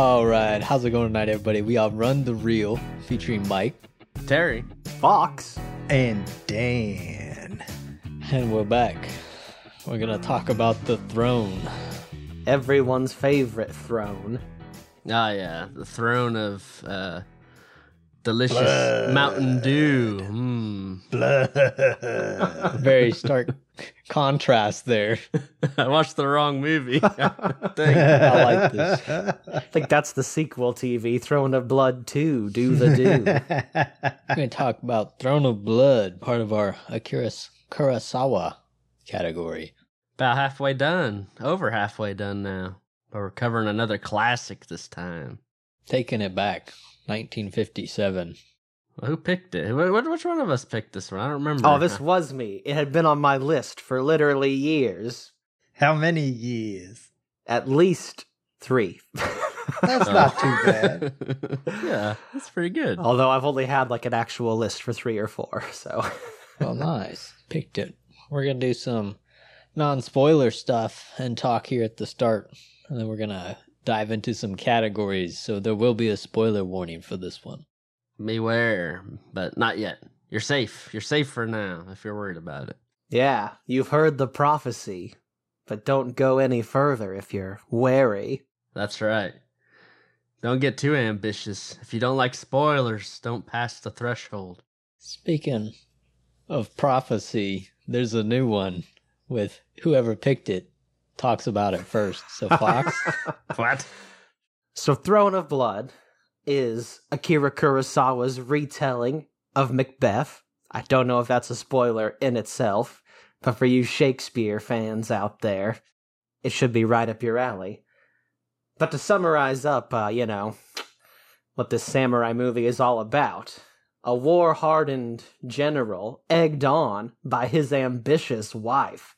All right, how's it going tonight, everybody? We are Run the Reel featuring Mike, Terry. Fox. And Dan. and we're back. We're gonna talk about the throne. Everyone's favorite throne. Ah, yeah, the throne of uh, delicious Mountain Dew. Mm. Blood. Very stark contrast there. I watched the wrong movie. Dang. I like this. I think that's the sequel TV, Throne of Blood 2, Do the Do. We're gonna talk about Throne of Blood, part of our Akira Kurosawa category. About halfway done. Over halfway done now. But we're covering another classic this time. Taking it back, 1957. Who picked it? Wh- wh- Which one of us picked this one? I don't remember. oh, this was me. It had been on my list for literally years. How many years? At least three. That's not too bad. yeah, that's pretty good. Although I've only had like an actual list for three or four, so. Well, nice. Picked it. We're going to do some non spoiler stuff and talk here at the start. And then we're going to dive into some categories. So there will be a spoiler warning for this one. Beware, but not yet. You're safe. You're safe for now if you're worried about it. Yeah, you've heard the prophecy, but don't go any further if you're wary. That's right. Don't get too ambitious. If you don't like spoilers, don't pass the threshold. Speaking of prophecy, there's a new one with whoever picked it talks about it first. So, Fox, What? So, Throne of Blood is Akira Kurosawa's retelling of Macbeth. I don't know if that's a spoiler in itself, but for you Shakespeare fans out there, it should be right up your alley. But to summarize up, uh, you know, what this samurai movie is all about a war hardened general, egged on by his ambitious wife,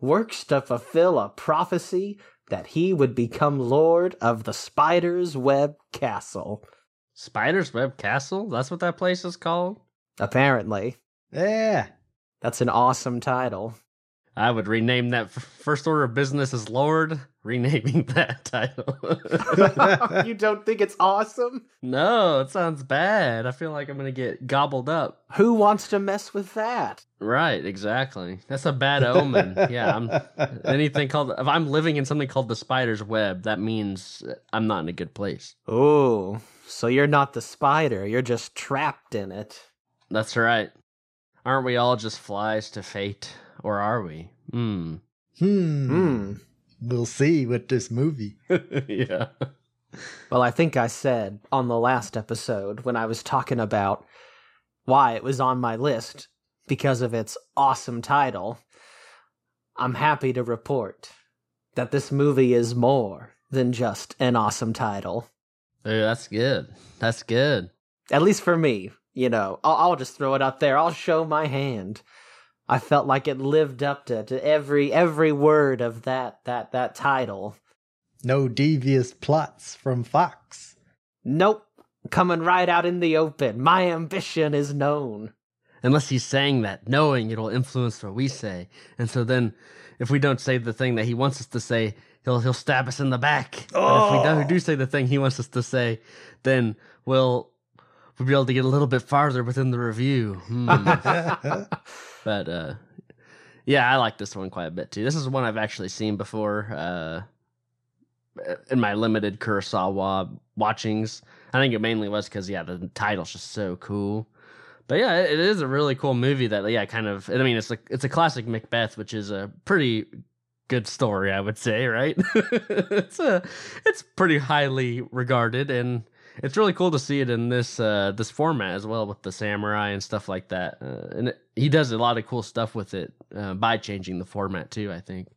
works to fulfill a prophecy that he would become lord of the Spider's Web Castle. Spider's Web Castle? That's what that place is called? Apparently, Yeah. that's an awesome title. I would rename that f- first order of business as Lord, renaming that title. you don't think it's awesome? no, it sounds bad. I feel like I'm going to get gobbled up. Who wants to mess with that? Right, exactly. That's a bad omen. yeah, I'm anything called if I'm living in something called the spider's web, that means I'm not in a good place. Oh, so you're not the spider, you're just trapped in it. That's right. Aren't we all just flies to fate? Or are we? Hmm. Hmm. Hmm. We'll see with this movie. yeah. Well, I think I said on the last episode when I was talking about why it was on my list because of its awesome title. I'm happy to report that this movie is more than just an awesome title. Dude, that's good. That's good. At least for me, you know. I'll, I'll just throw it out there. I'll show my hand. I felt like it lived up to, to every every word of that that that title. No devious plots from Fox. Nope, coming right out in the open. My ambition is known. Unless he's saying that, knowing it'll influence what we say. And so then if we don't say the thing that he wants us to say, he'll he'll stab us in the back. But if we do, do say the thing he wants us to say, then we'll we'll be able to get a little bit farther within the review. Hmm. but uh yeah, I like this one quite a bit too. This is one I've actually seen before uh in my limited Kurosawa watchings. I think it mainly was because yeah, the title's just so cool. But yeah, it it is a really cool movie that yeah, kind of. I mean, it's a it's a classic Macbeth, which is a pretty good story, I would say, right? it's a it's pretty highly regarded, and it's really cool to see it in this uh, this format as well with the samurai and stuff like that. Uh, and it, he does a lot of cool stuff with it uh, by changing the format too. I think.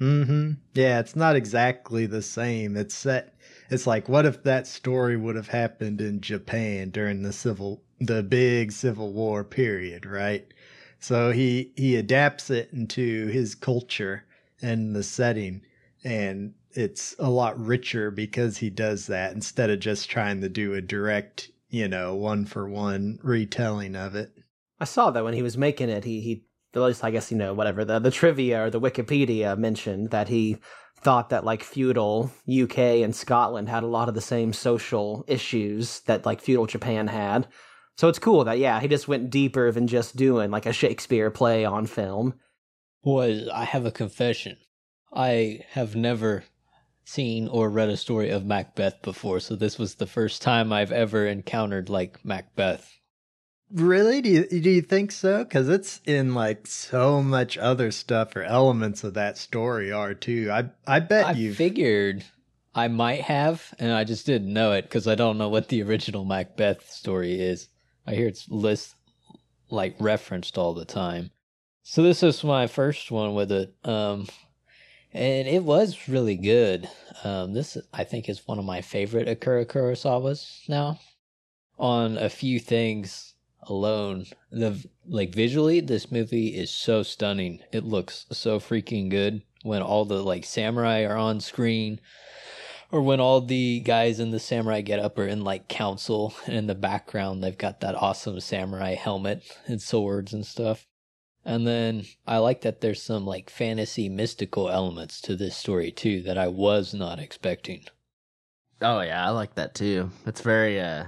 Mm-hmm. Yeah, it's not exactly the same. It's set it's like what if that story would have happened in Japan during the civil the big civil war period, right? So he he adapts it into his culture and the setting and it's a lot richer because he does that instead of just trying to do a direct, you know, one for one retelling of it. I saw that when he was making it, he he at least I guess you know whatever the the trivia or the Wikipedia mentioned that he thought that like feudal UK and Scotland had a lot of the same social issues that like feudal Japan had. So it's cool that yeah, he just went deeper than just doing like a Shakespeare play on film. Was I have a confession. I have never seen or read a story of Macbeth before, so this was the first time I've ever encountered like Macbeth. Really? Do you do you think so? Because it's in like so much other stuff or elements of that story are too. I I bet I you figured I might have, and I just didn't know it because I don't know what the original Macbeth story is. I hear it's list like referenced all the time. So this is my first one with it. Um and it was really good. Um this I think is one of my favorite Akira Kurosawa's now. On a few things alone, the like visually this movie is so stunning. It looks so freaking good when all the like samurai are on screen or when all the guys in the samurai get up are in like council and in the background they've got that awesome samurai helmet and swords and stuff and then i like that there's some like fantasy mystical elements to this story too that i was not expecting Oh yeah, I like that too. It's very uh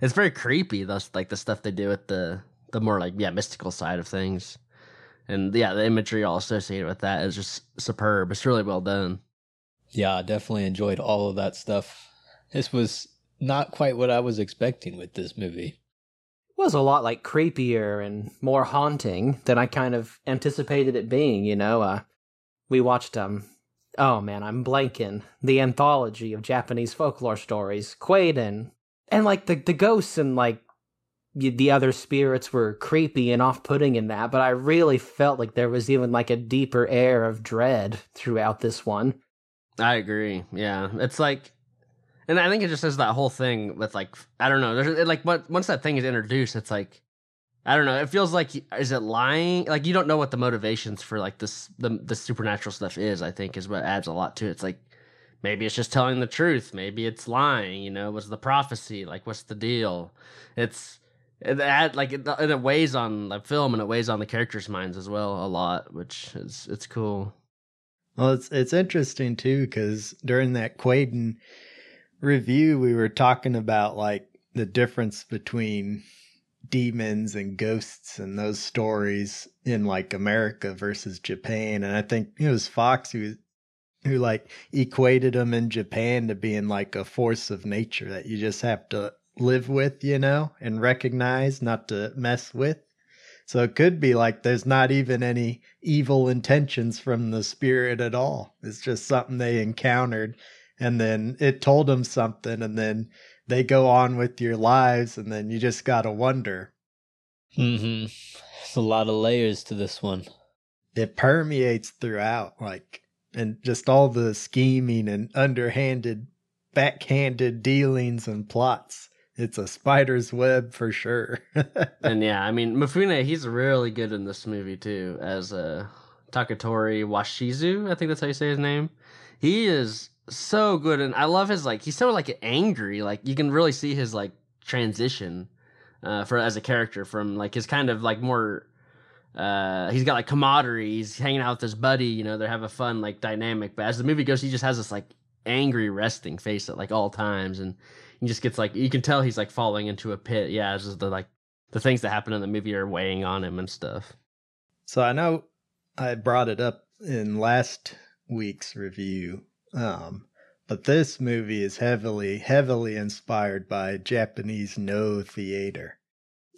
it's very creepy those like the stuff they do with the the more like yeah, mystical side of things. And yeah, the imagery all associated with that is just superb. It's really well done. yeah i definitely enjoyed all of that stuff this was not quite what i was expecting with this movie was a lot like creepier and more haunting than I kind of anticipated it being, you know. Uh we watched um oh man, I'm blanking. The anthology of Japanese folklore stories, Kwaidan. And like the the ghosts and like the other spirits were creepy and off-putting in that, but I really felt like there was even like a deeper air of dread throughout this one. I agree. Yeah, it's like, and I think it just says that whole thing with like I don't know. There's it, like once that thing is introduced, it's like I don't know. It feels like is it lying? Like you don't know what the motivations for like this the the supernatural stuff is. I think is what adds a lot to it. It's like maybe it's just telling the truth. Maybe it's lying. You know, what's the prophecy? Like what's the deal? It's it add like it, it weighs on the film and it weighs on the characters' minds as well a lot, which is it's cool. Well, it's it's interesting too because during that Kwaidan review, we were talking about like the difference between demons and ghosts and those stories in like America versus Japan, and I think it was Fox who who like equated them in Japan to being like a force of nature that you just have to live with, you know, and recognize, not to mess with. So it could be like there's not even any evil intentions from the spirit at all. It's just something they encountered and then it told them something and then they go on with your lives and then you just got to wonder. mm-hmm there's a lot of layers to this one It permeates throughout like and just all the scheming and underhanded backhanded dealings and plots. It's a spider's web for sure. and yeah, I mean Mifune, he's really good in this movie too, as uh, Takatori Washizu. I think that's how you say his name. He is so good, and I love his like. He's so like angry. Like you can really see his like transition uh, for as a character from like his kind of like more. Uh, he's got like camaraderie. He's hanging out with his buddy. You know, they're having fun like dynamic. But as the movie goes, he just has this like angry resting face at like all times, and he just gets like you can tell he's like falling into a pit. Yeah, it's just the like the things that happen in the movie are weighing on him and stuff. So I know I brought it up in last week's review, um, but this movie is heavily, heavily inspired by Japanese Noh theater.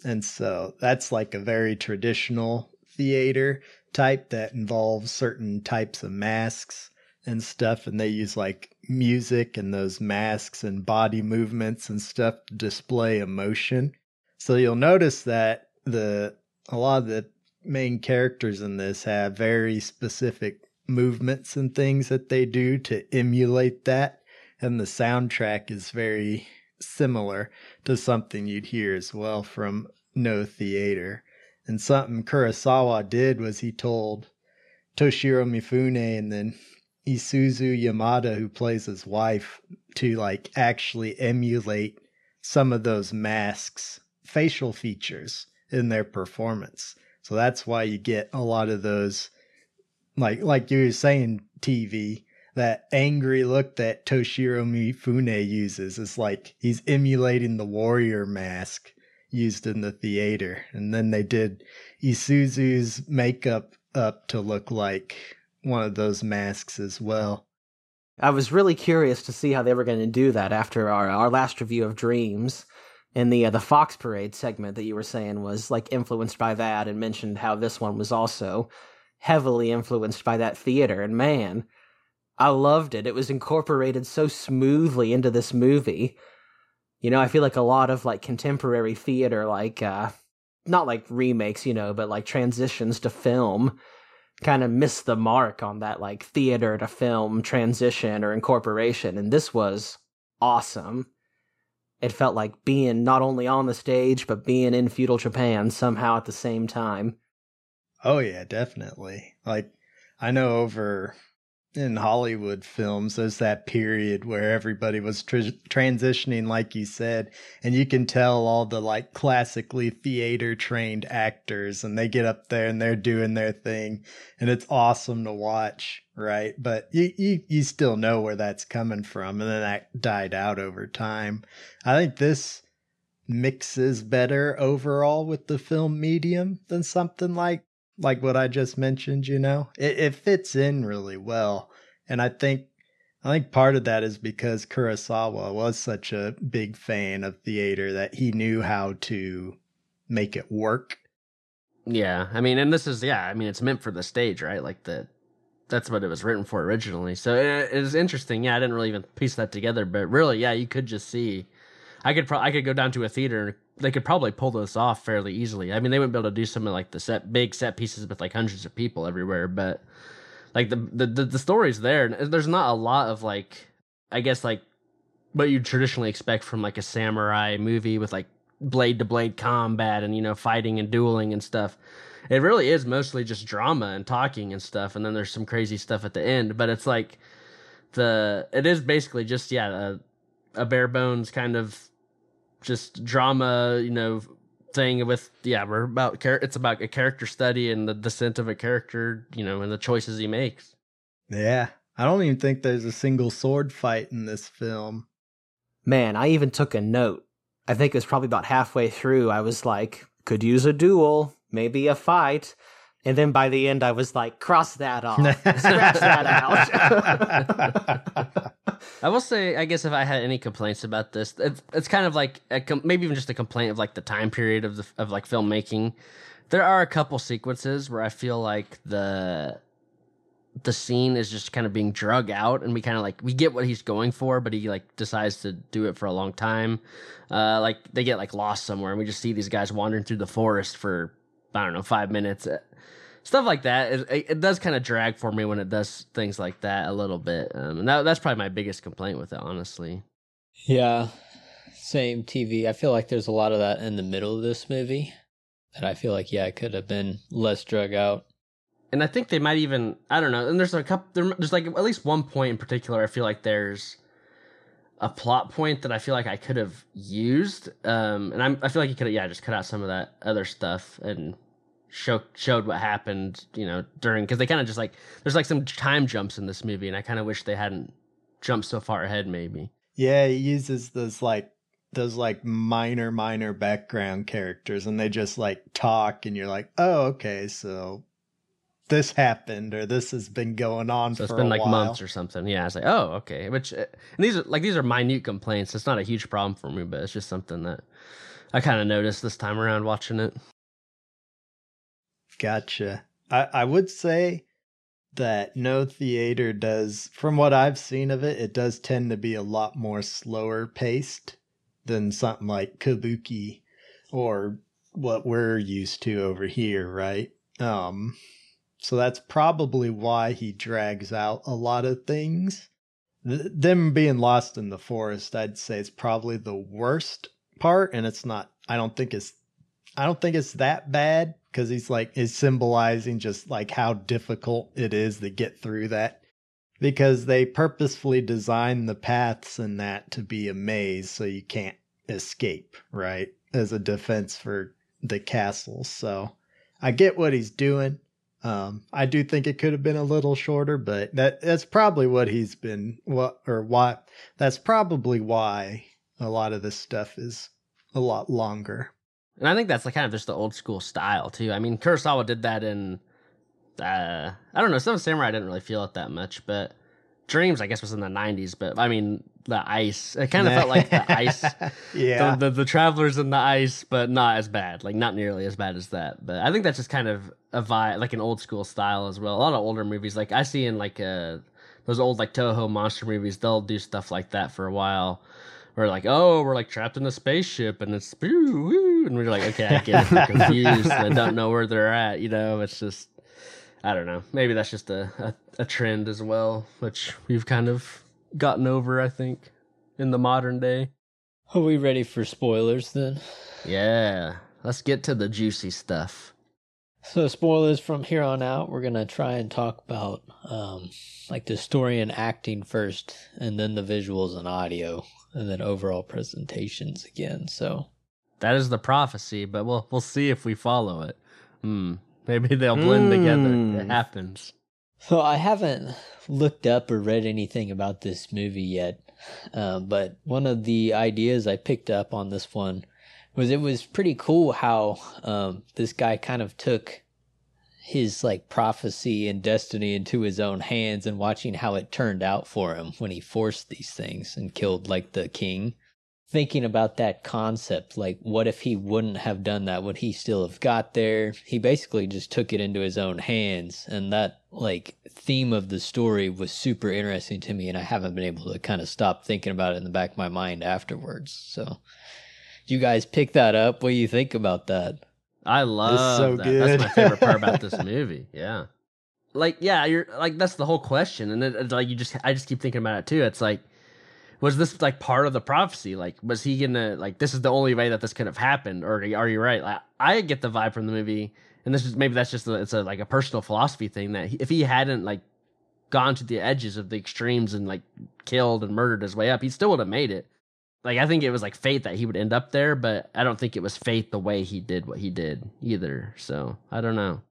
And so that's like a very traditional theater type that involves certain types of masks and stuff. And they use like music and those masks and body movements and stuff to display emotion. So you'll notice that the, a lot of the main characters in this have very specific movements and things that they do to emulate that. And the soundtrack is very similar to something you'd hear as well from Noh Theater. And something Kurosawa did was he told Toshiro Mifune and then Isuzu Yamada, who plays his wife, to like actually emulate some of those masks, facial features in their performance. So that's why you get a lot of those like like you were saying TV that angry look that Toshiro Mifune uses is like he's emulating the warrior mask used in the theater. And then they did Isuzu's makeup up to look like one of those masks as well. I was really curious to see how they were going to do that after our, our last review of Dreams. And the uh, the Fox Parade segment that you were saying was like influenced by that, and mentioned how this one was also heavily influenced by that theater. And man, I loved it. It was incorporated so smoothly into this movie. You know, I feel like a lot of like contemporary theater, like uh, not like remakes, you know, but like transitions to film kind of miss the mark on that like theater to film transition or incorporation and this was awesome it felt like being not only on the stage but being in feudal japan somehow at the same time oh yeah definitely like i know over in Hollywood films, there's that period where everybody was tr- transitioning, like you said, and you can tell all the like classically theater trained actors, and they get up there and they're doing their thing, and it's awesome to watch, right? But you you, you still know where that's coming from, and then that died out over time. I think this mixes better overall with the film medium than something like like what I just mentioned, you know, it, it fits in really well. And I think, I think part of that is because Kurosawa was such a big fan of theater that he knew how to make it work. Yeah. I mean, and this is, yeah, I mean, it's meant for the stage, right? Like the, that's what it was written for originally. So it, it is interesting. Yeah. I didn't really even piece that together, but really, yeah, you could just see, I could, pro- I could go down to a theater they could probably pull this off fairly easily. I mean, they wouldn't be able to do some of like the set big set pieces with like hundreds of people everywhere, but like the the the, the story's there. There's not a lot of like I guess like what you traditionally expect from like a samurai movie with like blade to blade combat and you know fighting and dueling and stuff. It really is mostly just drama and talking and stuff, and then there's some crazy stuff at the end. But it's like the it is basically just yeah a, a bare bones kind of just drama, you know, thing with yeah, we're about char- it's about a character study and the descent of a character, you know, and the choices he makes. Yeah. I don't even think there's a single sword fight in this film. Man, I even took a note. I think it was probably about halfway through. I was like, could use a duel, maybe a fight. And then by the end, I was like, cross that off, scratch that out. I will say, I guess if I had any complaints about this, it's, it's kind of like a, maybe even just a complaint of like the time period of the of like filmmaking. There are a couple sequences where I feel like the the scene is just kind of being drug out and we kind of like we get what he's going for but he like decides to do it for a long time uh like they get like lost somewhere and we just see these guys wandering through the forest for i don't know five minutes stuff like that. It, it does kind of drag for me when it does things like that a little bit, um, and that, that's probably my biggest complaint with it, honestly. Yeah, same TV. I feel like there's a lot of that in the middle of this movie that I feel like yeah, it could have been less drug out. And I think they might even I don't know. And there's a couple. There's like at least one point in particular. I feel like there's a plot point that I feel like I could have used. Um, and I'm, I feel like you could have, yeah, just cut out some of that other stuff and show, showed what happened, you know, during because they kind of just like there's like some time jumps in this movie, and I kind of wish they hadn't jumped so far ahead. Maybe. Yeah, he uses those like those like minor minor background characters, and they just like talk, and you're like, oh, okay, so this happened or this has been going on for so it's been like while. months or something yeah it's like oh okay which uh, and these are like these are minute complaints it's not a huge problem for me but it's just something that i kind of noticed this time around watching it Gotcha. I, I would say that Noh theater does, from what I've seen of it, it does tend to be a lot more slower paced than something like Kabuki or what we're used to over here, right? Um, so that's probably why he drags out a lot of things. Th- them being lost in the forest, I'd say, is probably the worst part, and it's not. I don't think it's. I don't think it's that bad because he's like is symbolizing just like how difficult it is to get through that. Because they purposefully designed the paths in that to be a maze so you can't escape right as a defense for the castle. So i get what he's doing. Um, I do think it could have been a little shorter, but that that's probably what he's been what or why that's probably why a lot of this stuff is a lot longer. And I think that's like kind of just the old school style too. I mean, Kurosawa did that in uh I don't know, Seven Samurai I didn't really feel it that much, but Dreams I guess was in the nineties, but I mean the ice. It kind of felt like the ice yeah. the, the, the travelers in the ice, but not as bad. Like not nearly as bad as that. But I think that's just kind of a vibe, like an old school style as well. A lot of older movies, like I see in like uh those old like Toho monster movies, they'll do stuff like that for a while. We're like, oh, we're like trapped in a spaceship, and it's and we're like, okay, I get it. Confused. I don't know where they're at. You know, it's just, I don't know. Maybe that's just a, a, a trend as well, which we've kind of gotten over. I think in the modern day. Are we ready for spoilers then? Yeah, let's get to the juicy stuff. So spoilers from here on out. We're gonna try and talk about um, like the story and acting first, and then the visuals and audio, and then overall presentations again. So That is the prophecy, but we'll we'll see if we follow it. Hmm. Maybe they'll blend together. Hmm. It happens. So I haven't looked up or read anything about this movie yet, uh, but one of the ideas I picked up on this one was it was pretty cool how um, this guy kind of took his like prophecy and destiny into his own hands and watching how it turned out for him when he forced these things and killed like the king. Thinking about that concept like what if he wouldn't have done that? Would he still have got there? He basically just took it into his own hands. And that like theme of the story was super interesting to me and i haven't been able to kind of stop thinking about it in the back of my mind afterwards. So you guys pick that up? What do you think about that I love so that. good. That's my favorite part about this movie. Yeah. Like yeah, you're like that's the whole question, and it, it's like you just I just keep thinking about it too. It's like, was this like part of the prophecy? Like, was he gonna like this is the only way that this could have happened, or are you right? Like, I get the vibe from the movie, and this is maybe that's just a, it's a like a personal philosophy thing that he, if he hadn't like gone to the edges of the extremes and like killed and murdered his way up, he still would have made it. Like I think it was like fate that he would end up there, but I don't think it was fate the way he did what he did either. So I don't know.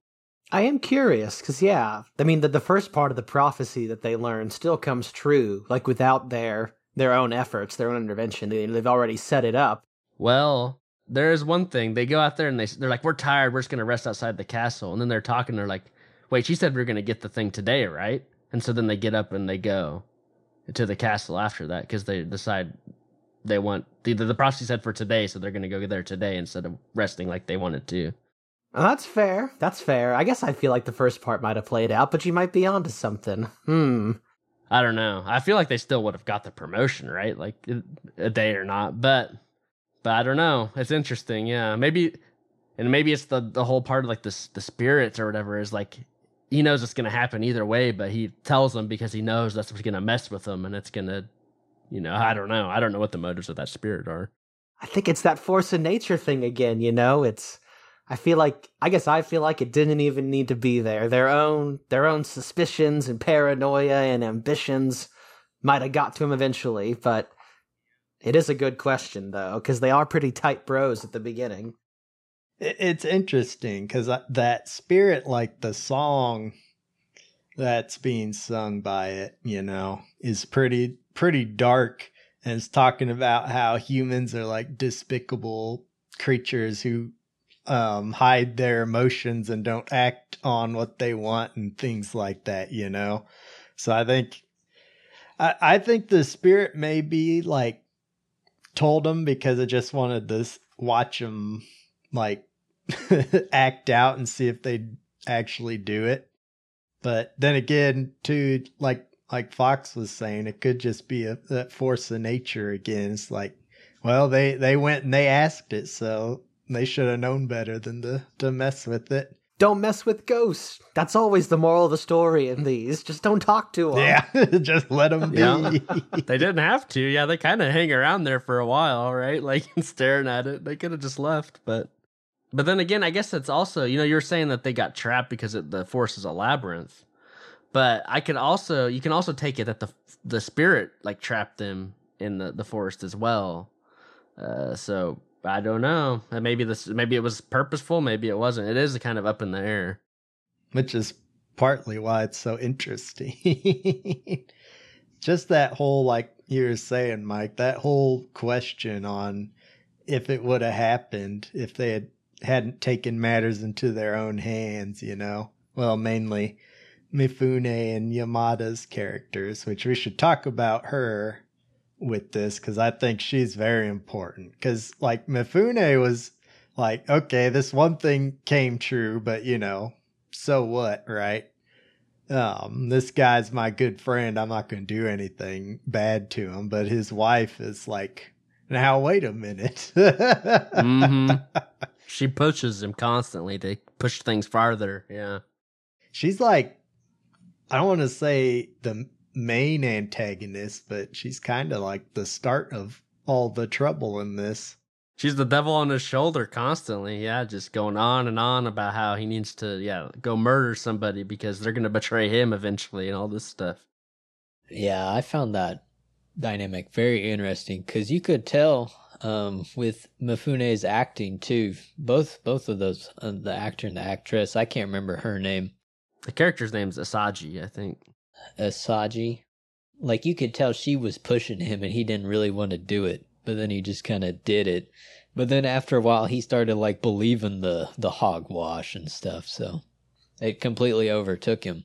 I am curious because, yeah, I mean, the, the first part of the prophecy that they learn still comes true, like without their their own efforts, their own intervention. They, they've already set it up. Well, there is one thing. They go out there and they they're like, "We're tired. We're just gonna rest outside the castle." And then they're talking. They're like, "Wait, she said we are gonna get the thing today, right?" And so then they get up and they go to the castle after that because they decide they want the the prophecy said for today, so they're gonna go there today instead of resting like they wanted to. Oh, that's fair. That's fair. I guess I feel like the first part might have played out, but you might be onto something. Hmm. I don't know. I feel like they still would have got the promotion, right? Like a day or not, but but I don't know. It's interesting, yeah. Maybe and maybe it's the the whole part of like the the spirits or whatever is like he knows it's gonna happen either way, but he tells them because he knows that's what's gonna mess with them and it's gonna, you know, I don't know. I don't know what the motives of that spirit are. I think it's that force of nature thing again, you know? It's I feel like I guess I feel like it didn't even need to be there. Their own their own suspicions and paranoia and ambitions might have got to him eventually, but it is a good question though cuz they are pretty tight bros at the beginning. It's interesting because that spirit, like the song that's being sung by it, you know, is pretty pretty dark, and it's talking about how humans are like despicable creatures who um, hide their emotions and don't act on what they want and things like that, you know. So I think, I, I think the spirit may be like told them because it just wanted to watch them like act out and see if they actually do it. But then again, too, like like Fox was saying, it could just be a that force of nature again. It's like, well, they they went and they asked it, so they should have known better than to to mess with it. Don't mess with ghosts. That's always the moral of the story in these. Just don't talk to them. Yeah, just let them be. Yeah. they didn't have to. Yeah, they kind of hang around there for a while, right? Like staring at it. They could have just left, but but then again, I guess it's also you know you're saying that they got trapped because it, the force is a labyrinth, but I could also you can also take it that the the spirit like trapped them in the the forest as well. Uh, so I don't know. Maybe this maybe it was purposeful. Maybe it wasn't. It is kind of up in the air. which is partly why it's so interesting. Just that whole, like you were saying, Mike, that whole question on if it would have happened if they had hadn't taken matters into their own hands, you know. Well, mainly Mifune and Yamada's characters, which we should talk about her with this because I think she's very important. Because like Mifune was like, okay, this one thing came true, but you know, so what, right? Um, this guy's my good friend. I'm not going to do anything bad to him, but his wife is like, now wait a minute. hmm She pushes him constantly to push things farther. Yeah. She's like, I don't want to say the main antagonist, but she's kind of like the start of all the trouble in this. She's the devil on his shoulder constantly. Yeah, just going on and on about how he needs to, yeah, go murder somebody because they're going to betray him eventually and all this stuff. Yeah, I found that dynamic very interesting because you could tell um, with Mifune's acting too. Both both of those, uh, the actor and the actress. I can't remember her name. The character's name's Asaji, I think. Asaji. Like you could tell she was pushing him and he didn't really want to do it, but then he just kind of did it. But then after a while he started like believing the the hogwash and stuff, so it completely overtook him.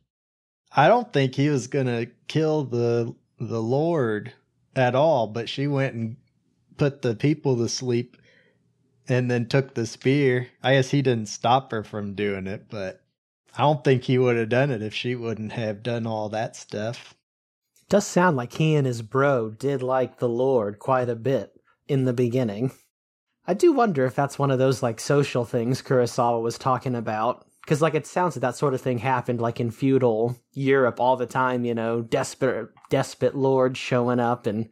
I don't think he was gonna kill the the Lord at all, but she went and put the people to sleep and then took the spear. I guess he didn't stop her from doing it, but I don't think he would have done it if she wouldn't have done all that stuff. does sound like he and his bro did like the Lord quite a bit in the beginning. I do wonder if that's one of those like social things Kurosawa was talking about. Because like it sounds like that sort of thing happened like in feudal Europe all the time, you know, despot despot lords showing up and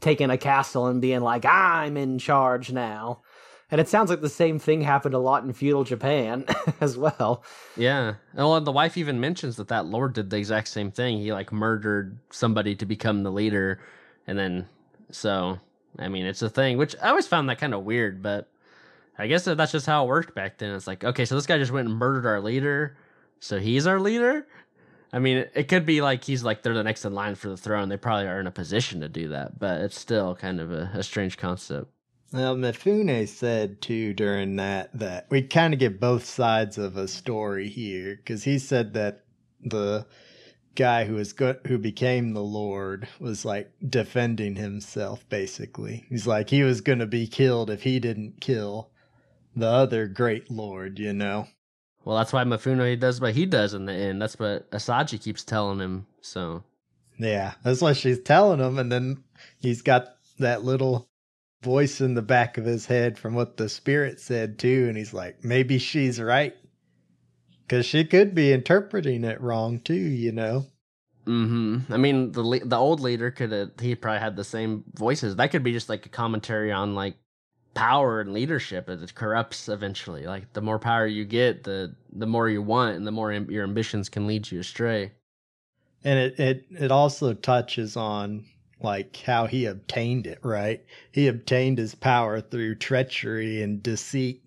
taking a castle and being like, I'm in charge now. And it sounds like the same thing happened a lot in feudal Japan as well. Yeah. Well, and the wife even mentions that that lord did the exact same thing. He like murdered somebody to become the leader, and then so I mean it's a thing. Which I always found that kind of weird, but I guess that's just how it worked back then. It's like okay, so this guy just went and murdered our leader, so he's our leader. I mean, it, could be like he's like they're the next in line for the throne. They probably are in a position to do that, but it's still kind of a, a strange concept. Well, Mifune said too during that that we kind of get both sides of a story here because he said that the guy who was who became the Lord was like defending himself basically. He's like he was going to be killed if he didn't kill the other great Lord, you know. Well, that's why Mifune does what he does in the end. That's what Asaji keeps telling him. So Yeah, that's what she's telling him, and then he's got that little voice in the back of his head from what the spirit said too, and he's like, maybe she's right, because she could be interpreting it wrong too, you know. hmm I mean, the le- the old leader could have he probably had the same voices. That could be just like a commentary on like power and leadership. It corrupts eventually. Like the more power you get, the the more you want, and the more am- your ambitions can lead you astray. And it it it also touches on like how he obtained it, right? He obtained his power through treachery and deceit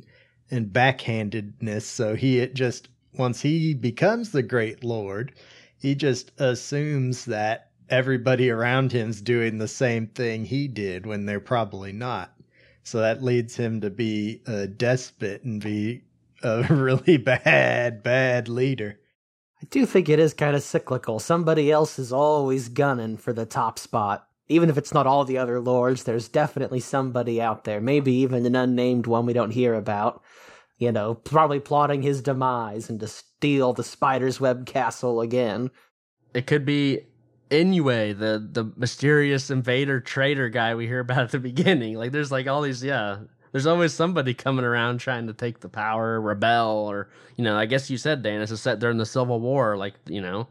and backhandedness. So he it just once he becomes the great lord, he just assumes that everybody around him's doing the same thing he did when they're probably not. So that leads him to be a despot and be a really bad, bad leader. I do think it is kind of cyclical. Somebody else is always gunning for the top spot. Even if it's not all the other lords, there's definitely somebody out there, maybe even an unnamed one we don't hear about, you know, probably plotting his demise and to steal the spider's web castle again. It could be Inoue, the the mysterious invader traitor guy we hear about at the beginning. Like there's like all these yeah. There's always somebody coming around trying to take the power, rebel, or you know, I guess you said Dan, is set during the Civil War, like, you know,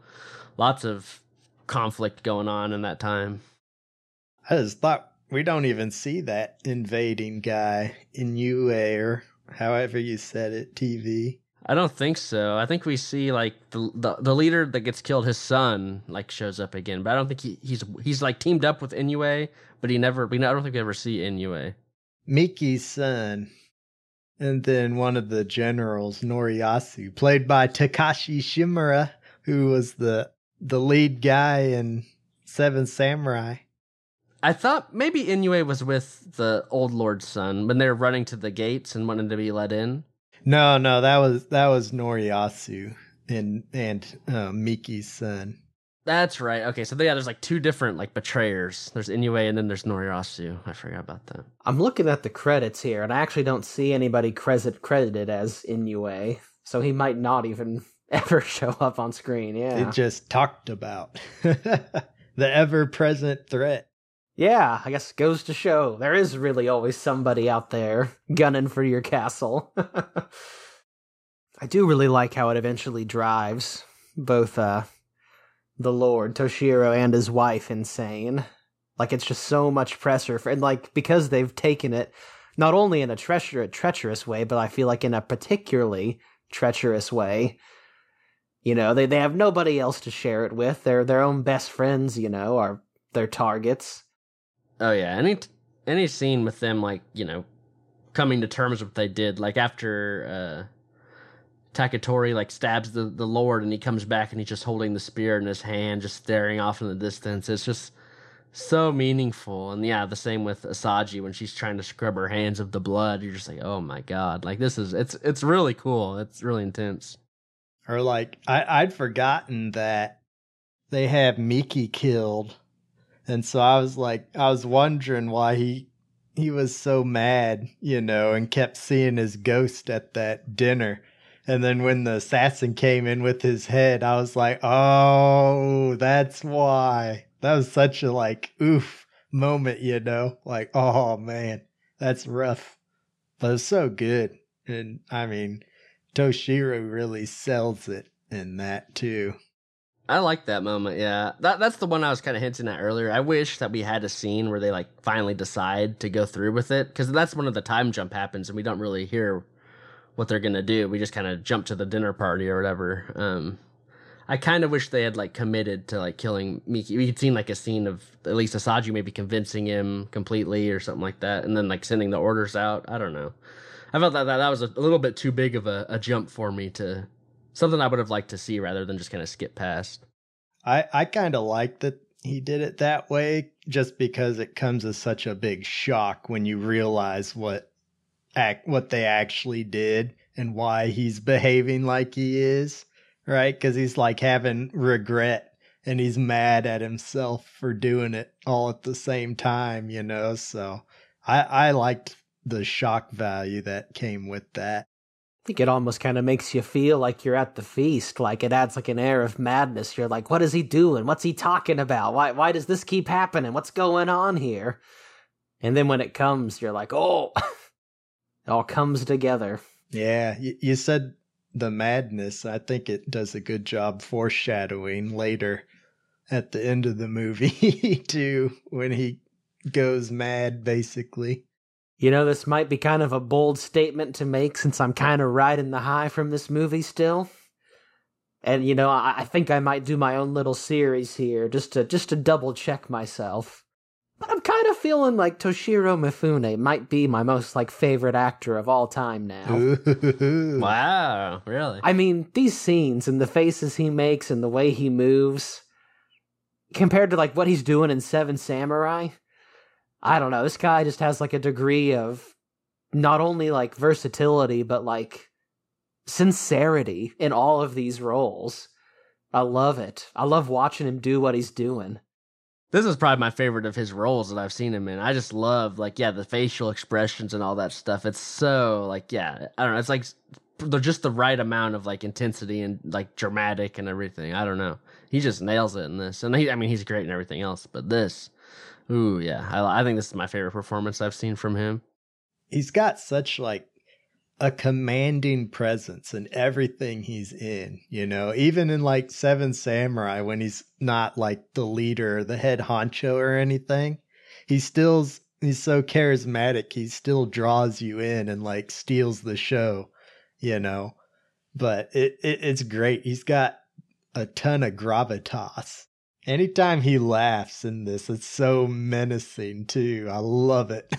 lots of conflict going on in that time. I just thought we don't even see that invading guy in UA or however you said it, TV. I don't think so. I think we see like the, the the leader that gets killed, his son like shows up again, but I don't think he, he's he's like teamed up with Inoue, but he never we I don't think we ever see Inoue. Miki's son. And then one of the generals, Noriyasu, played by Takashi Shimura, who was the the lead guy in Seven Samurai. I thought maybe Inoue was with the old lord's son when they were running to the gates and wanted to be let in. No, no, that was that was Noriyasu and and uh, Miki's son. That's right. Okay, so yeah, there's like two different like betrayers. There's Inoue and then there's Noriyasu. I forgot about that. I'm looking at the credits here, and I actually don't see anybody credit credited as Inoue, so he might not even ever show up on screen. Yeah, It just talked about the ever present threat. yeah. I guess it goes to show there is really always somebody out there gunning for your castle. I do really like how it eventually drives both uh the Lord Toshiro and his wife insane. Like it's just so much pressure for, and like because they've taken it not only in a treacherous, treacherous way, but I feel like in a particularly treacherous way. You know, they they have nobody else to share it with. They're their own best friends. You know, are their targets. Oh yeah, any t- any scene with them like you know coming to terms with what they did, like after uh Takatori like stabs the the Lord and he comes back and he's just holding the spear in his hand, just staring off in the distance. It's just so meaningful. And yeah, the same with Asaji when she's trying to scrub her hands of the blood. You're just like, oh my god, like this is it's it's really cool. It's really intense. Or like I, I'd forgotten that they have Miki killed. And so I was like I was wondering why he he was so mad, you know, and kept seeing his ghost at that dinner. And then when the assassin came in with his head, I was like, "Oh, that's why." That was such a like oof moment, you know? Like, "Oh man, that's rough." But it's so good. And I mean, Toshiro really sells it in that too. I like that moment. Yeah, that that's the one I was kind of hinting at earlier. I wish that we had a scene where they like finally decide to go through with it because that's when the time jump happens and we don't really hear what they're gonna do. We just kind of jump to the dinner party or whatever. Um, I kind of wish they had like committed to like killing Miki. We could seen like a scene of at least Asaji maybe convincing him completely or something like that, and then like sending the orders out. I don't know. I felt that that, that was a, a little bit too big of a, a jump for me to something I would have liked to see rather than just kind of skip past. I I kind of like that he did it that way just because it comes as such a big shock when you realize what act what they actually did and why he's behaving like he is, right? Cuz he's like having regret and he's mad at himself for doing it all at the same time, you know? So I I liked the shock value that came with that. I think it almost kind of makes you feel like you're at the feast. Like it adds like an air of madness. You're like, what is he doing? What's he talking about? Why why does this keep happening? What's going on here? And then when it comes, you're like, oh, it all comes together. Yeah, you, said the madness. I think it does a good job foreshadowing later at the end of the movie too when he goes mad basically. You know, this might be kind of a bold statement to make since I'm kind of riding the high from this movie still. And you know, I, I think I might do my own little series here just to just to double check myself. But I'm kind of feeling like Toshiro Mifune might be my most like favorite actor of all time now. Wow, really? I mean, these scenes and the faces he makes and the way he moves compared to like what he's doing in Seven Samurai, I don't know. This guy just has like a degree of not only like versatility but like sincerity in all of these roles. I love it. I love watching him do what he's doing. This is probably my favorite of his roles that I've seen him in. I just love like yeah the facial expressions and all that stuff. It's so like yeah I don't know. It's like they're just the right amount of like intensity and like dramatic and everything. I don't know. He just nails it in this, and he I mean he's great in everything else, but this, ooh yeah, I I think this is my favorite performance I've seen from him. He's got such like a commanding presence in everything he's in, you know, even in like Seven Samurai when he's not like the leader or the head honcho or anything. He still's he's so charismatic, he still draws you in and like steals the show, you know. But it, it it's great. He's got a ton of gravitas. Anytime he laughs in this, it's so menacing too. I love it.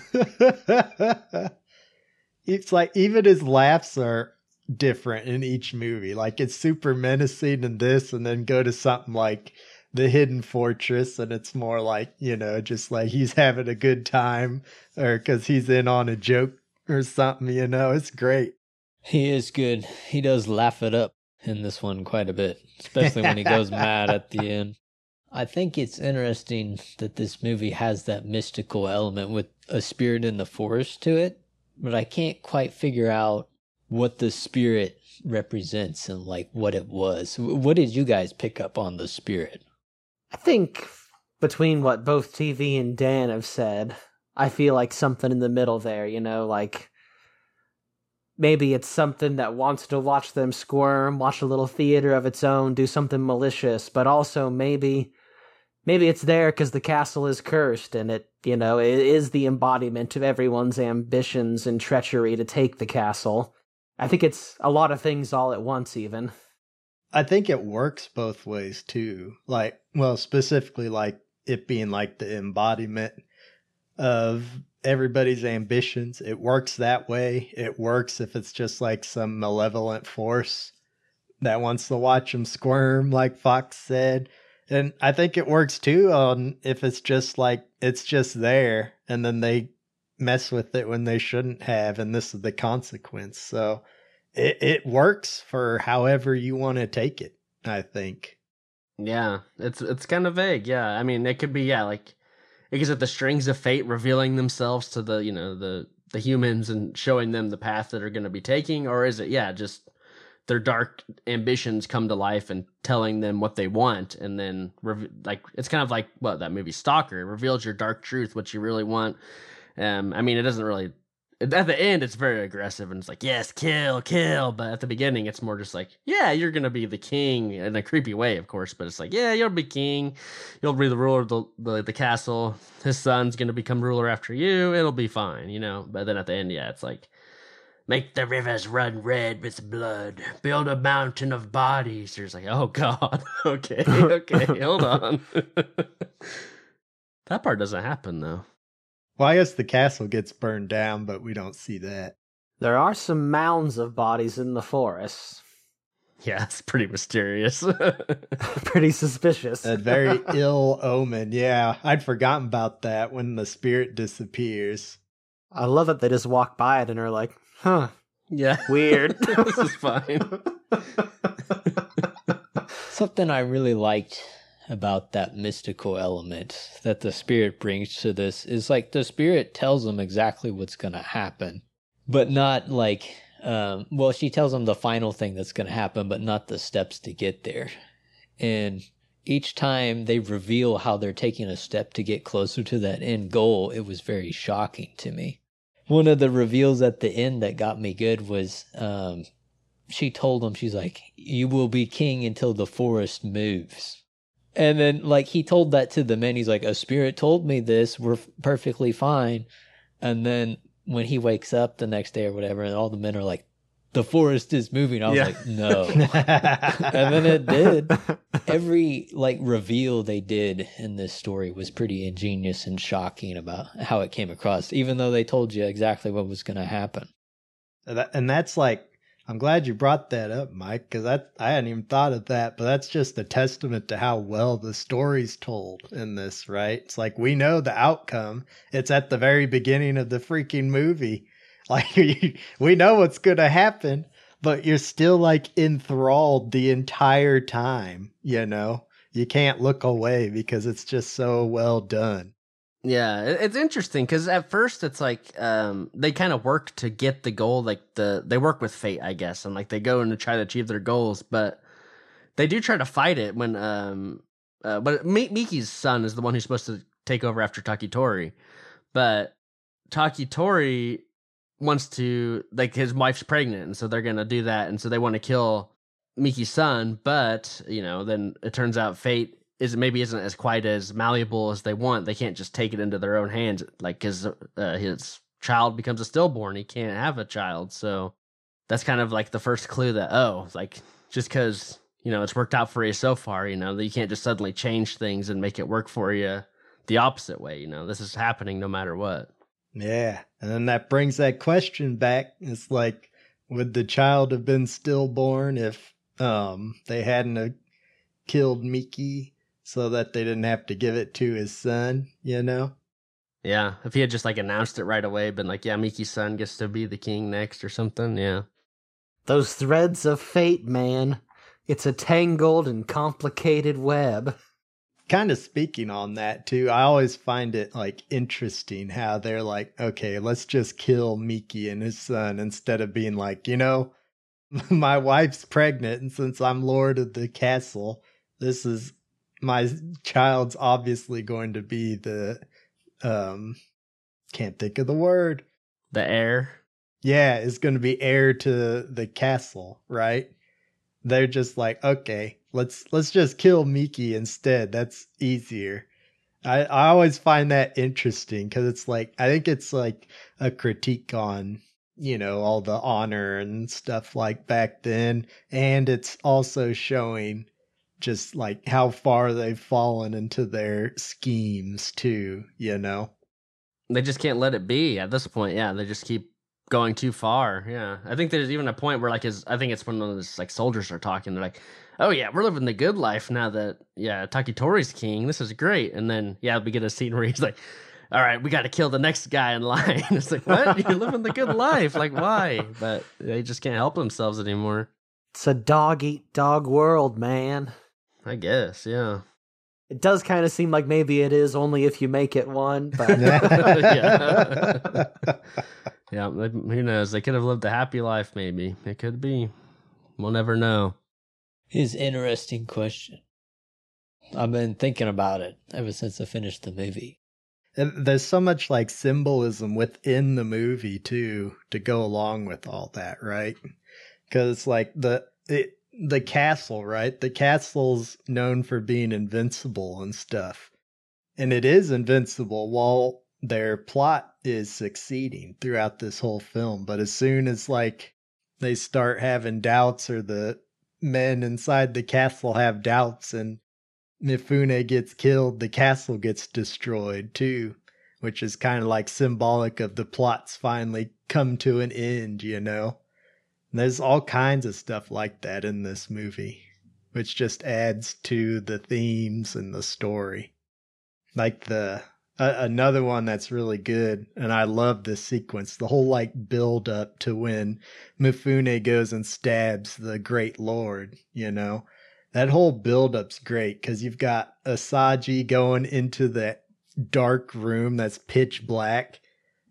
it's like even his laughs are different in each movie. Like it's super menacing in this, and then go to something like the Hidden Fortress, and it's more like you know, just like he's having a good time, or because he's in on a joke or something. You know, it's great. He is good. He does laugh it up in this one quite a bit, especially when he goes mad at the end. I think it's interesting that this movie has that mystical element with a spirit in the forest to it, but I can't quite figure out what the spirit represents and like what it was. What did you guys pick up on the spirit? I think between what both TV and Dan have said, I feel like something in the middle there, you know, like maybe it's something that wants to watch them squirm, watch a little theater of its own, do something malicious, but also maybe maybe it's there because the castle is cursed and it you know it is the embodiment of everyone's ambitions and treachery to take the castle i think it's a lot of things all at once even I think it works both ways too. Like, well, specifically like it being like the embodiment of everybody's ambitions. It works that way. It works if it's just like some malevolent force that wants to watch them squirm, like Fox said. And I think it works too on if it's just like it's just there and then they mess with it when they shouldn't have, and this is the consequence. So it, it works for however you want to take it, I think. Yeah, it's it's kind of vague. Yeah, I mean, it could be yeah, like because of the strings of fate revealing themselves to the you know the the humans and showing them the path that are going to be taking, or is it yeah just their dark ambitions come to life and telling them what they want, and then like it's kind of like what that movie Stalker reveals your dark truth, what you really want. Um, I mean, it doesn't really at the end it's very aggressive and it's like yes kill kill. But at the beginning it's more just like yeah you're gonna be the king in a creepy way of course but it's like yeah you'll be king. You'll be the ruler of the, the, the castle. His son's gonna become ruler after you. It'll be fine you know? But then at the end yeah it's like make the rivers run red with blood. Build a mountain of bodies. There's like oh god. Okay okay hold on. That part doesn't happen though. Well, I guess the castle gets burned down, but we don't see that. there are some mounds of bodies in the forest yeah it's pretty mysterious. Pretty suspicious. A very ill omen. Yeah, I'd forgotten about that when the spirit disappears. i love that they just walk by it and are like huh yeah weird this is fine Something I really liked about that mystical element that the spirit brings to this is like the spirit tells them exactly what's going to happen, but not like, um, well, she tells them the final thing that's going to happen, but not the steps to get there. And each time they reveal how they're taking a step to get closer to that end goal, it was very shocking to me. One of the reveals at the end that got me good was um, she told him, she's like, You will be king until the forest moves. And then, like, he told that to the men. He's like, A spirit told me this. We're perfectly fine. And then when he wakes up the next day or whatever, and all the men are like, The forest is moving. I was Yeah. like, No. and then it did. Every, like, reveal they did in this story was pretty ingenious and shocking about how it came across, even though they told you exactly what was going to happen. And that's like i'm glad you brought that up mike because that i hadn't even thought of that but that's just a testament to how well the story's told in this right it's like we know the outcome it's at the very beginning of the freaking movie like we know what's gonna happen but you're still like enthralled the entire time you know? You can't look away because it's just so well done. Yeah, it's interesting because at first it's like um, they kind of work to get the goal, like the they work with fate, I guess, and like they go and try to achieve their goals, but they do try to fight it when um, uh, but Mi- Miki's son is the one who's supposed to take over after Taketoki, but Taketoki wants to like his wife's pregnant, and so they're gonna do that, and so they want to kill Miki's son, but you know, then it turns out fate is maybe isn't as quite as malleable as they want. They can't just take it into their own hands, like because uh, his child becomes a stillborn, he can't have a child. So that's kind of like the first clue that oh, like just because you know it's worked out for you so far, you know that you can't just suddenly change things and make it work for you the opposite way. You know this is happening no matter what. Yeah. And then that brings that question back. It's like, would the child have been stillborn if um they hadn't have killed Miki so that they didn't have to give it to his son, you know? Yeah, if he had just like announced it right away, been like, "Yeah, Miki's son gets to be the king next" or something. Yeah, Those threads of fate, man. It's a tangled and complicated web. kind of speaking on that too, I always find it like interesting how they're like, okay, let's just kill Miki and his son instead of being like, you know, my wife's pregnant, and since I'm lord of the castle, this is my child's obviously going to be the um can't think of the word. the heir. Yeah, is going to be heir to the castle, right? They're just like, okay, let's let's just kill Miki instead. That's easier. I I always find that interesting because it's like I think it's like a critique on you know all the honor and stuff like back then, and it's also showing just like how far they've fallen into their schemes too. You know. They just can't let it be at this point. Yeah, they just keep going too far. Yeah, I think there's even a point where like his, I think it's when those like soldiers are talking. They're like, "Oh yeah, we're living the good life now that yeah Taketoki's king. This is great." And then yeah, we get a scene where he's like. All right, we got to kill the next guy in line. It's like, what? You're living the good life. Like, why? But they just can't help themselves anymore. It's a dog eat dog world, man. I guess, yeah. It does kind of seem like maybe it is only if you make it one, but Yeah. Yeah, who knows? They could have lived a happy life, maybe. It could be. We'll never know. Is interesting question. I've been thinking about it ever since I finished the movie. And there's so much like symbolism within the movie too to go along with all that, right? Because like the it, the castle, right? The castle's known for being invincible and stuff, and it is invincible while their plot is succeeding throughout this whole film. But as soon as like they start having doubts, or the men inside the castle have doubts, and Mifune gets killed, the castle gets destroyed too, which is kind of like symbolic of the plot's finally come to an end, you know? And there's all kinds of stuff like that in this movie, which just adds to the themes and the story. Like the another one that's really good, and I love this sequence. The whole like build up to when Mifune goes and stabs the Great Lord, you know? that whole build-up's great because you've got Asaji going into that dark room that's pitch black,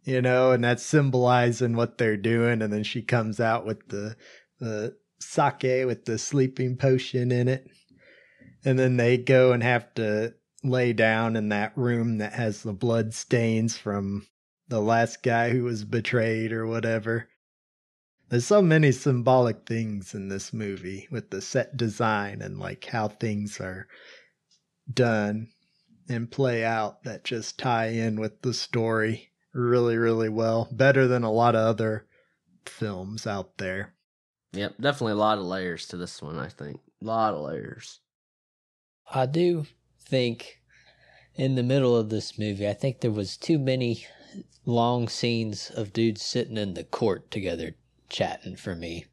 you know, and that's symbolizing what they're doing. And then she comes out with the the sake with the sleeping potion in it, and then they go and have to lay down in that room that has the blood stains from the last guy who was betrayed or whatever. There's so many symbolic things in this movie with the set design and like how things are done and play out that just tie in with the story really, really well. Better than a lot of other films out there. Yep, definitely a lot of layers to this one, I think. A lot of layers. I do think in the middle of this movie, I think there was too many long scenes of dudes sitting in the court together chatting for me.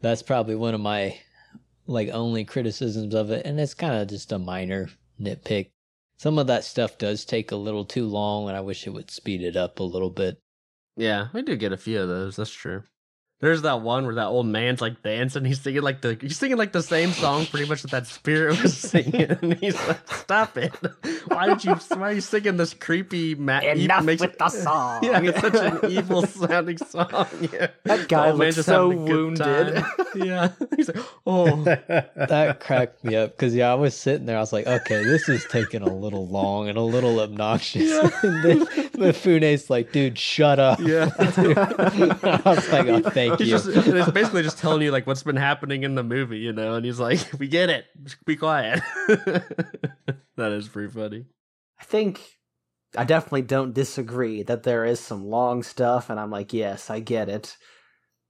That's probably one of my like only criticisms of it and it's kind of just a minor nitpick. Some of that stuff does take a little too long and I wish it would speed it up a little bit. Yeah, we do get a few of those. That's true. There's that one where that old man's like dancing. He's singing like the he's singing like the same song pretty much that that spirit was singing. And he's like, "Stop it! Why did you? Why are you singing this creepy ma- enough makes- with the song. Yeah, it's such an evil sounding song. Yeah. That guy The old looks just so having a good wounded. yeah, he's like, "Oh, That cracked me up because yeah, I was sitting there. I was like, okay, this is taking a little long and a little obnoxious. Yeah. and then Mifune's like, dude, shut up. yeah." I was like, oh, thank He's just it's basically just telling you like what's been happening in the movie, you know, and he's like, "We get it. Just be quiet." that is pretty funny. I think I definitely don't disagree that there is some long stuff, and I'm like, yes, I get it.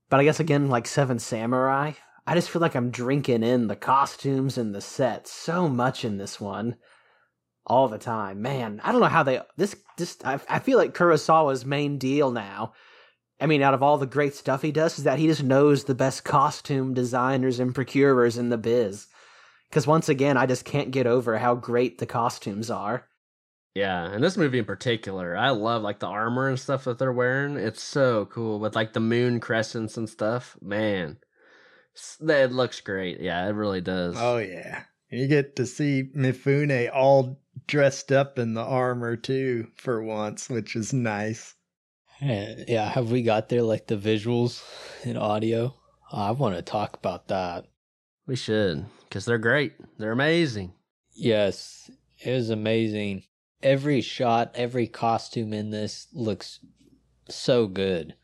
But I guess again, like Seven Samurai, I just feel like I'm drinking in the costumes and the sets so much in this one. all the time. Man, I don't know how they this this I, I feel like Kurosawa's main deal now. I mean, out of all the great stuff he does, is that he just knows the best costume designers and procurers in the biz. Because once again, I just can't get over how great the costumes are. Yeah, and this movie in particular, I love like the armor and stuff that they're wearing. It's so cool with like the moon crescents and stuff. Man, it looks great. Yeah, it really does. Oh yeah, you get to see Mifune all dressed up in the armor too for once, which is nice. Eh, yeah, have we got there like the visuals and audio? I want to talk about that. We should, because they're great. They're amazing. Yes, it was amazing. Every shot, every costume in this looks so good.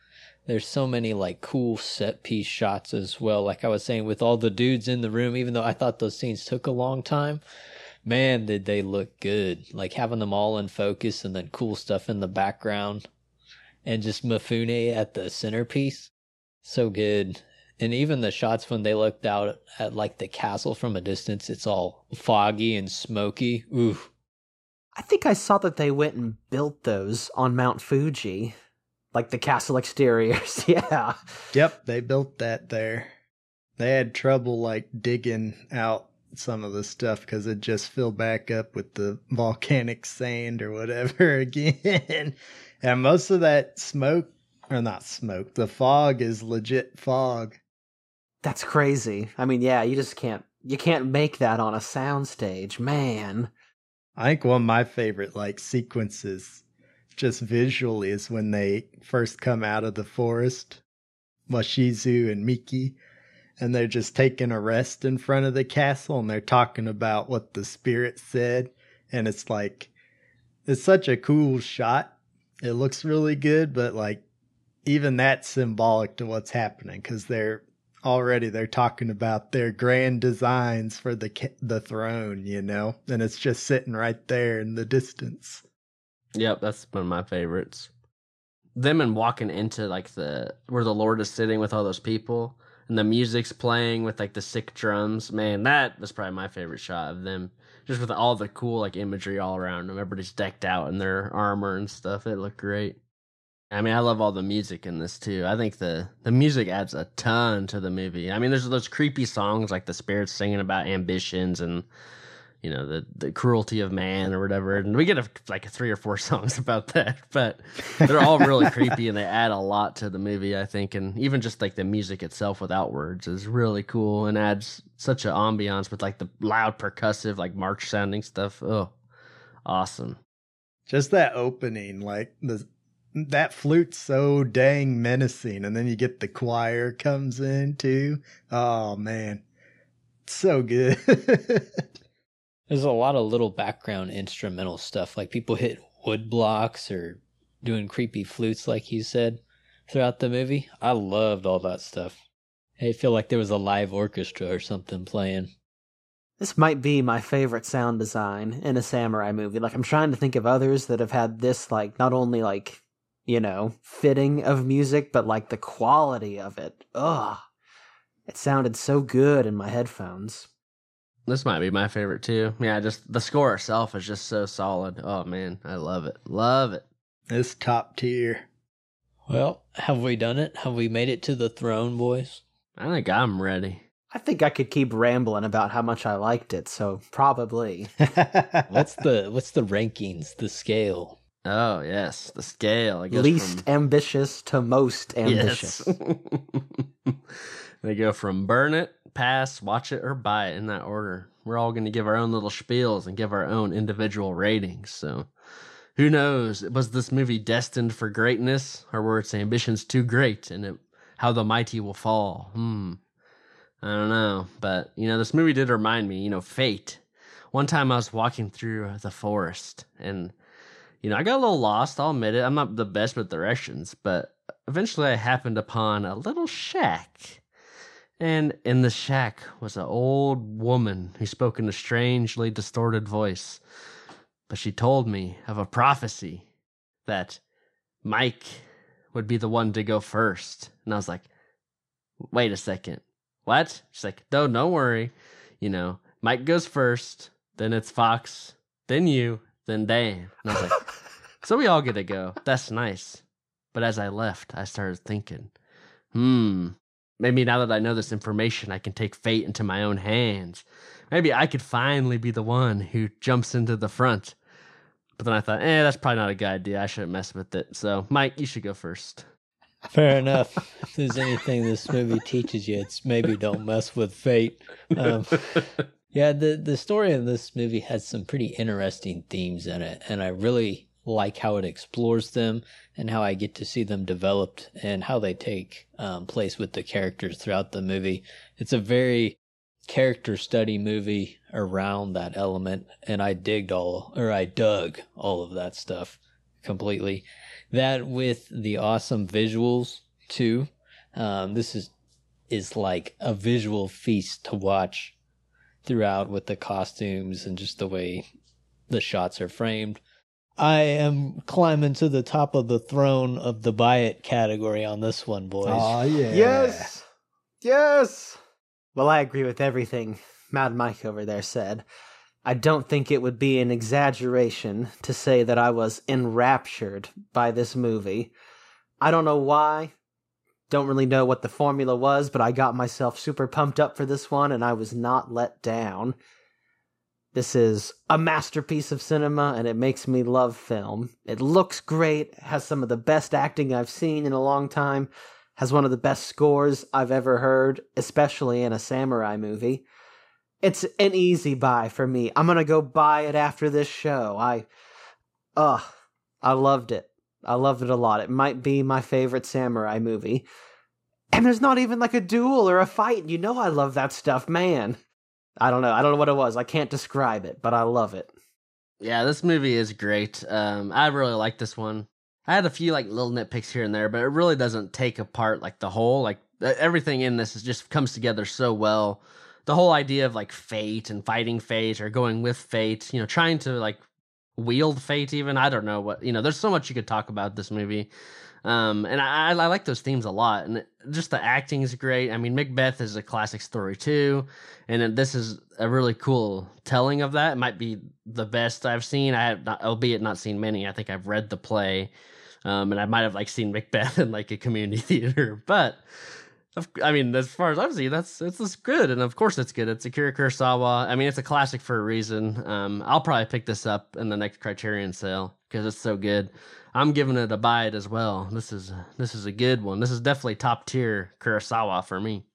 There's so many like cool set piece shots as well. Like I was saying, with all the dudes in the room, even though I thought those scenes took a long time, man, did they look good. Like having them all in focus and then cool stuff in the background and just Mifune at the centerpiece. So good. And even the shots when they looked out at like the castle from a distance, it's all foggy and smoky. Ooh. I think I saw that they went and built those on Mount Fuji. Like the castle exteriors. yeah. Yep, they built that there. They had trouble like digging out some of the stuff because it just filled back up with the volcanic sand or whatever again. And most of that smoke, or not smoke, the fog is legit fog. That's crazy. I mean, yeah, you just can't you can't make that on a soundstage, man. I think one of my favorite like sequences just visually is when they first come out of the forest. Washizu and Miki and they're just taking a rest in front of the castle and they're talking about what the spirit said and it's like it's such a cool shot. It looks really good, but like even that's symbolic to what's happening cuz they're already they're talking about their grand designs for the the throne, you know, and it's just sitting right there in the distance. Yep, that's one of my favorites. Them and walking into like the where the Lord is sitting with all those people, and the music's playing with like the sick drums. Man, that was probably my favorite shot of them. Just with all the cool like imagery all around them. Everybody's decked out in their armor and stuff. It looked great. I mean, I love all the music in this too. I think the the music adds a ton to the movie. I mean, there's those creepy songs like the spirits singing about ambitions and you know the the cruelty of man or whatever, and we get a, like three or four songs about that. But they're all really creepy and they add a lot to the movie, I think. And even just like the music itself without words is really cool and adds such an ambiance with like the loud percussive like march sounding stuff. Oh, awesome! Just that opening, like the that flute's so dang menacing and then you get the choir comes in too oh man so good there's a lot of little background instrumental stuff like people hit wood blocks or doing creepy flutes like you said throughout the movie i loved all that stuff i feel like there was a live orchestra or something playing this might be my favorite sound design in a samurai movie like i'm trying to think of others that have had this like not only like you know, fitting of music, but like the quality of it. Ugh. It sounded so good in my headphones. This might be my favorite too. Yeah, just the score itself is just so solid. Oh man, I love it. Love it. It's top tier. Well, have we done it? Have we made it to the throne, boys? I think I'm ready. I think I could keep rambling about how much I liked it, so probably. what's the what's the rankings, the scale? Oh yes, the scale. Least from... ambitious to most ambitious. Yes. they go from burn it, pass, watch it, or buy it in that order. We're all going to give our own little spiels and give our own individual ratings. So, who knows? Was this movie destined for greatness, or were its ambitions too great, and it, how the mighty will fall? Hmm. I don't know, but you know, this movie did remind me. You know, fate. One time I was walking through the forest and you know, I got a little lost. I'll admit it. I'm not the best with directions, but eventually I happened upon a little shack. And in the shack was an old woman who spoke in a strangely distorted voice. But she told me of a prophecy that Mike would be the one to go first. And I was like, wait a second. What? She's like, no, don't worry. You know, Mike goes first, then it's Fox, then you, then Dan. And I was like, so we all get to go. That's nice. But as I left, I started thinking, hmm, maybe now that I know this information, I can take fate into my own hands. Maybe I could finally be the one who jumps into the front. But then I thought, eh, that's probably not a good idea. I shouldn't mess with it. So, Mike, you should go first. Fair enough. if there's anything this movie teaches you, it's maybe don't mess with fate. Um, yeah, the the story of this movie has some pretty interesting themes in it, and I really like how it explores them and how I get to see them developed and how they take um, place with the characters throughout the movie. It's a very character study movie around that element, and I digged all or I dug all of that stuff completely. That with the awesome visuals too. Um, this is is like a visual feast to watch throughout with the costumes and just the way the shots are framed. I am climbing to the top of the throne of the buy it category on this one, boys. Oh yeah. Yes. Yes. Well, I agree with everything Mad Mike over there said. I don't think it would be an exaggeration to say that I was enraptured by this movie. I don't know why. Don't really know what the formula was, but I got myself super pumped up for this one and I was not let down. This is a masterpiece of cinema and it makes me love film. It looks great, has some of the best acting I've seen in a long time, has one of the best scores I've ever heard, especially in a samurai movie. It's an easy buy for me. I'm gonna go buy it after this show. I, ugh, I loved it. I loved it a lot. It might be my favorite samurai movie. And there's not even like a duel or a fight. You know I love that stuff, man. I don't know. I don't know what it was. I can't describe it, but I love it. Yeah, this movie is great. Um, I really like this one. I had a few like little nitpicks here and there, but it really doesn't take apart like the whole. Like everything in this is just comes together so well. The whole idea of like fate and fighting fate or going with fate, you know, trying to like wield fate. Even I don't know what you know. There's so much you could talk about this movie. Um, and I, I like those themes a lot, and just the acting is great. I mean, Macbeth is a classic story too, and this is a really cool telling of that. It might be the best I've seen. I have, not, albeit not seen many. I think I've read the play, um, and I might have like seen Macbeth in like a community theater. But I mean, as far as I've seen, that's it's, it's good, and of course it's good. It's Akira Kurosawa. I mean, it's a classic for a reason. Um, I'll probably pick this up in the next Criterion sale because it's so good. I'm giving it a buy it as well. This is this is a good one. This is definitely top tier Kurosawa for me.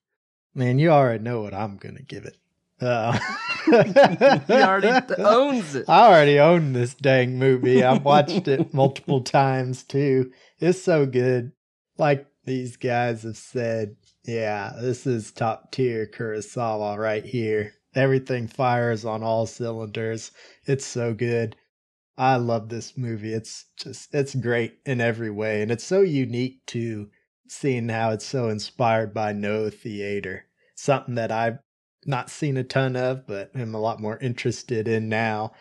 Man, you already know what I'm gonna give it. Uh, he already owns it. I already own this dang movie. I've watched it multiple times too. It's so good. Like these guys have said, yeah, this is top tier Kurosawa right here. Everything fires on all cylinders. It's so good. I love this movie. It's just it's great in every way, and it's so unique to seeing how it's so inspired by Noh theater. Something that I've not seen a ton of, but am a lot more interested in now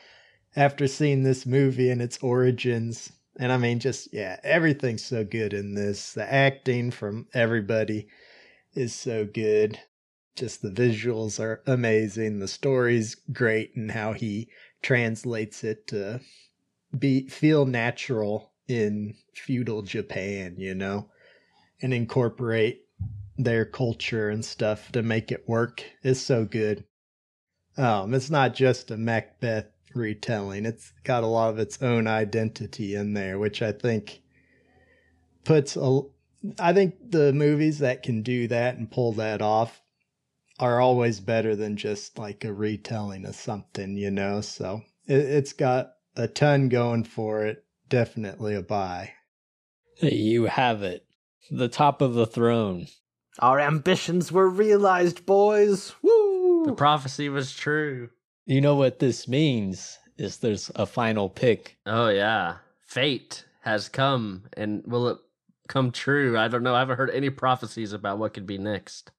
after seeing this movie and its origins. And I mean, just yeah, everything's so good in this. The acting from everybody is so good. Just the visuals are amazing. The story's great, and how he translates it to be feel natural in feudal Japan, you know, and incorporate their culture and stuff to make it work is so good. Um, it's not just a Macbeth retelling; it's got a lot of its own identity in there, which I think puts a. I think the movies that can do that and pull that off are always better than just like a retelling of something, you know. So it, it's got a ton going for it. Definitely a buy. You have it. The top of the throne. Our ambitions were realized, boys. Woo! The prophecy was true. You know what this means is there's a final pick. Oh yeah. Fate has come and will it come true? I don't know. I haven't heard any prophecies about what could be next.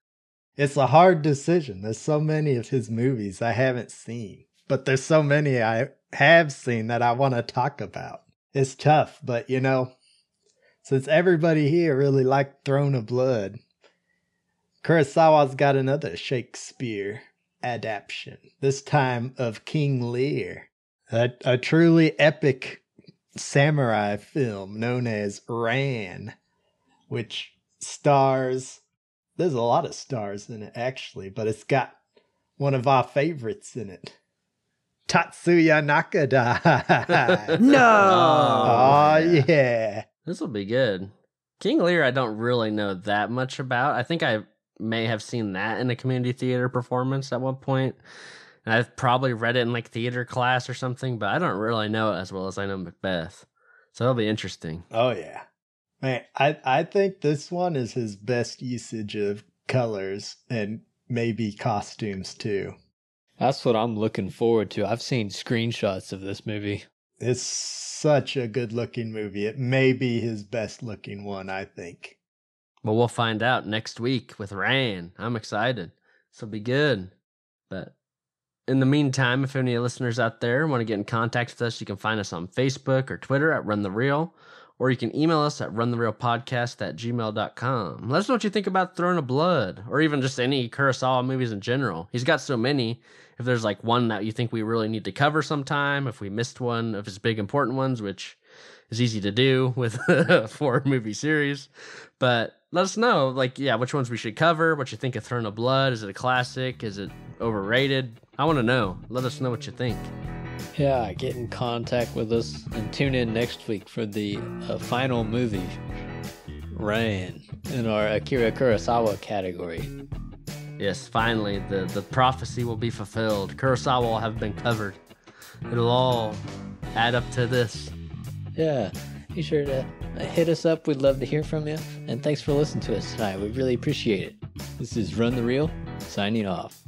It's a hard decision. There's so many of his movies I haven't seen, but there's so many I have seen that I want to talk about. It's tough, but you know, since everybody here really liked Throne of Blood, Kurosawa's got another Shakespeare adaptation, this time of King Lear. A, a truly epic samurai film known as Ran, which stars. There's a lot of stars in it, actually, but it's got one of our favorites in it Tatsuya Nakadai. No. oh, oh yeah. This will be good. King Lear, I don't really know that much about. I think I may have seen that in a community theater performance at one point. And I've probably read it in like theater class or something, but I don't really know it as well as I know Macbeth. So it'll be interesting. Oh yeah. Man, I I think this one is his best usage of colors and maybe costumes too. That's what I'm looking forward to. I've seen screenshots of this movie. It's such a good looking movie. It may be his best looking one, I think. Well, we'll find out next week with Ran. I'm excited. This will be good. But in the meantime, if any listeners out there want to get in contact with us, you can find us on Facebook or Twitter at Run the Real, or you can email us at runtherealpodcast at gmail.com. Let us know what you think about Throne of Blood, or even just any Kurosawa movies in general. He's got so many. If there's like one that you think we really need to cover sometime, if we missed one of his big important ones, which is easy to do with a four movie series. But let us know, like, yeah, which ones we should cover, what you think of Throne of Blood. Is it a classic? Is it overrated? I want to know. Let us know what you think. Yeah, get in contact with us and tune in next week for the uh, final movie, Ran, in our Akira Kurosawa category. Yes, finally, the, the prophecy will be fulfilled. Kurosawa will have been covered. It'll all add up to this. Yeah, be sure to hit us up. We'd love to hear from you. And thanks for listening to us tonight. We really appreciate it. This is Run the Reel, signing off.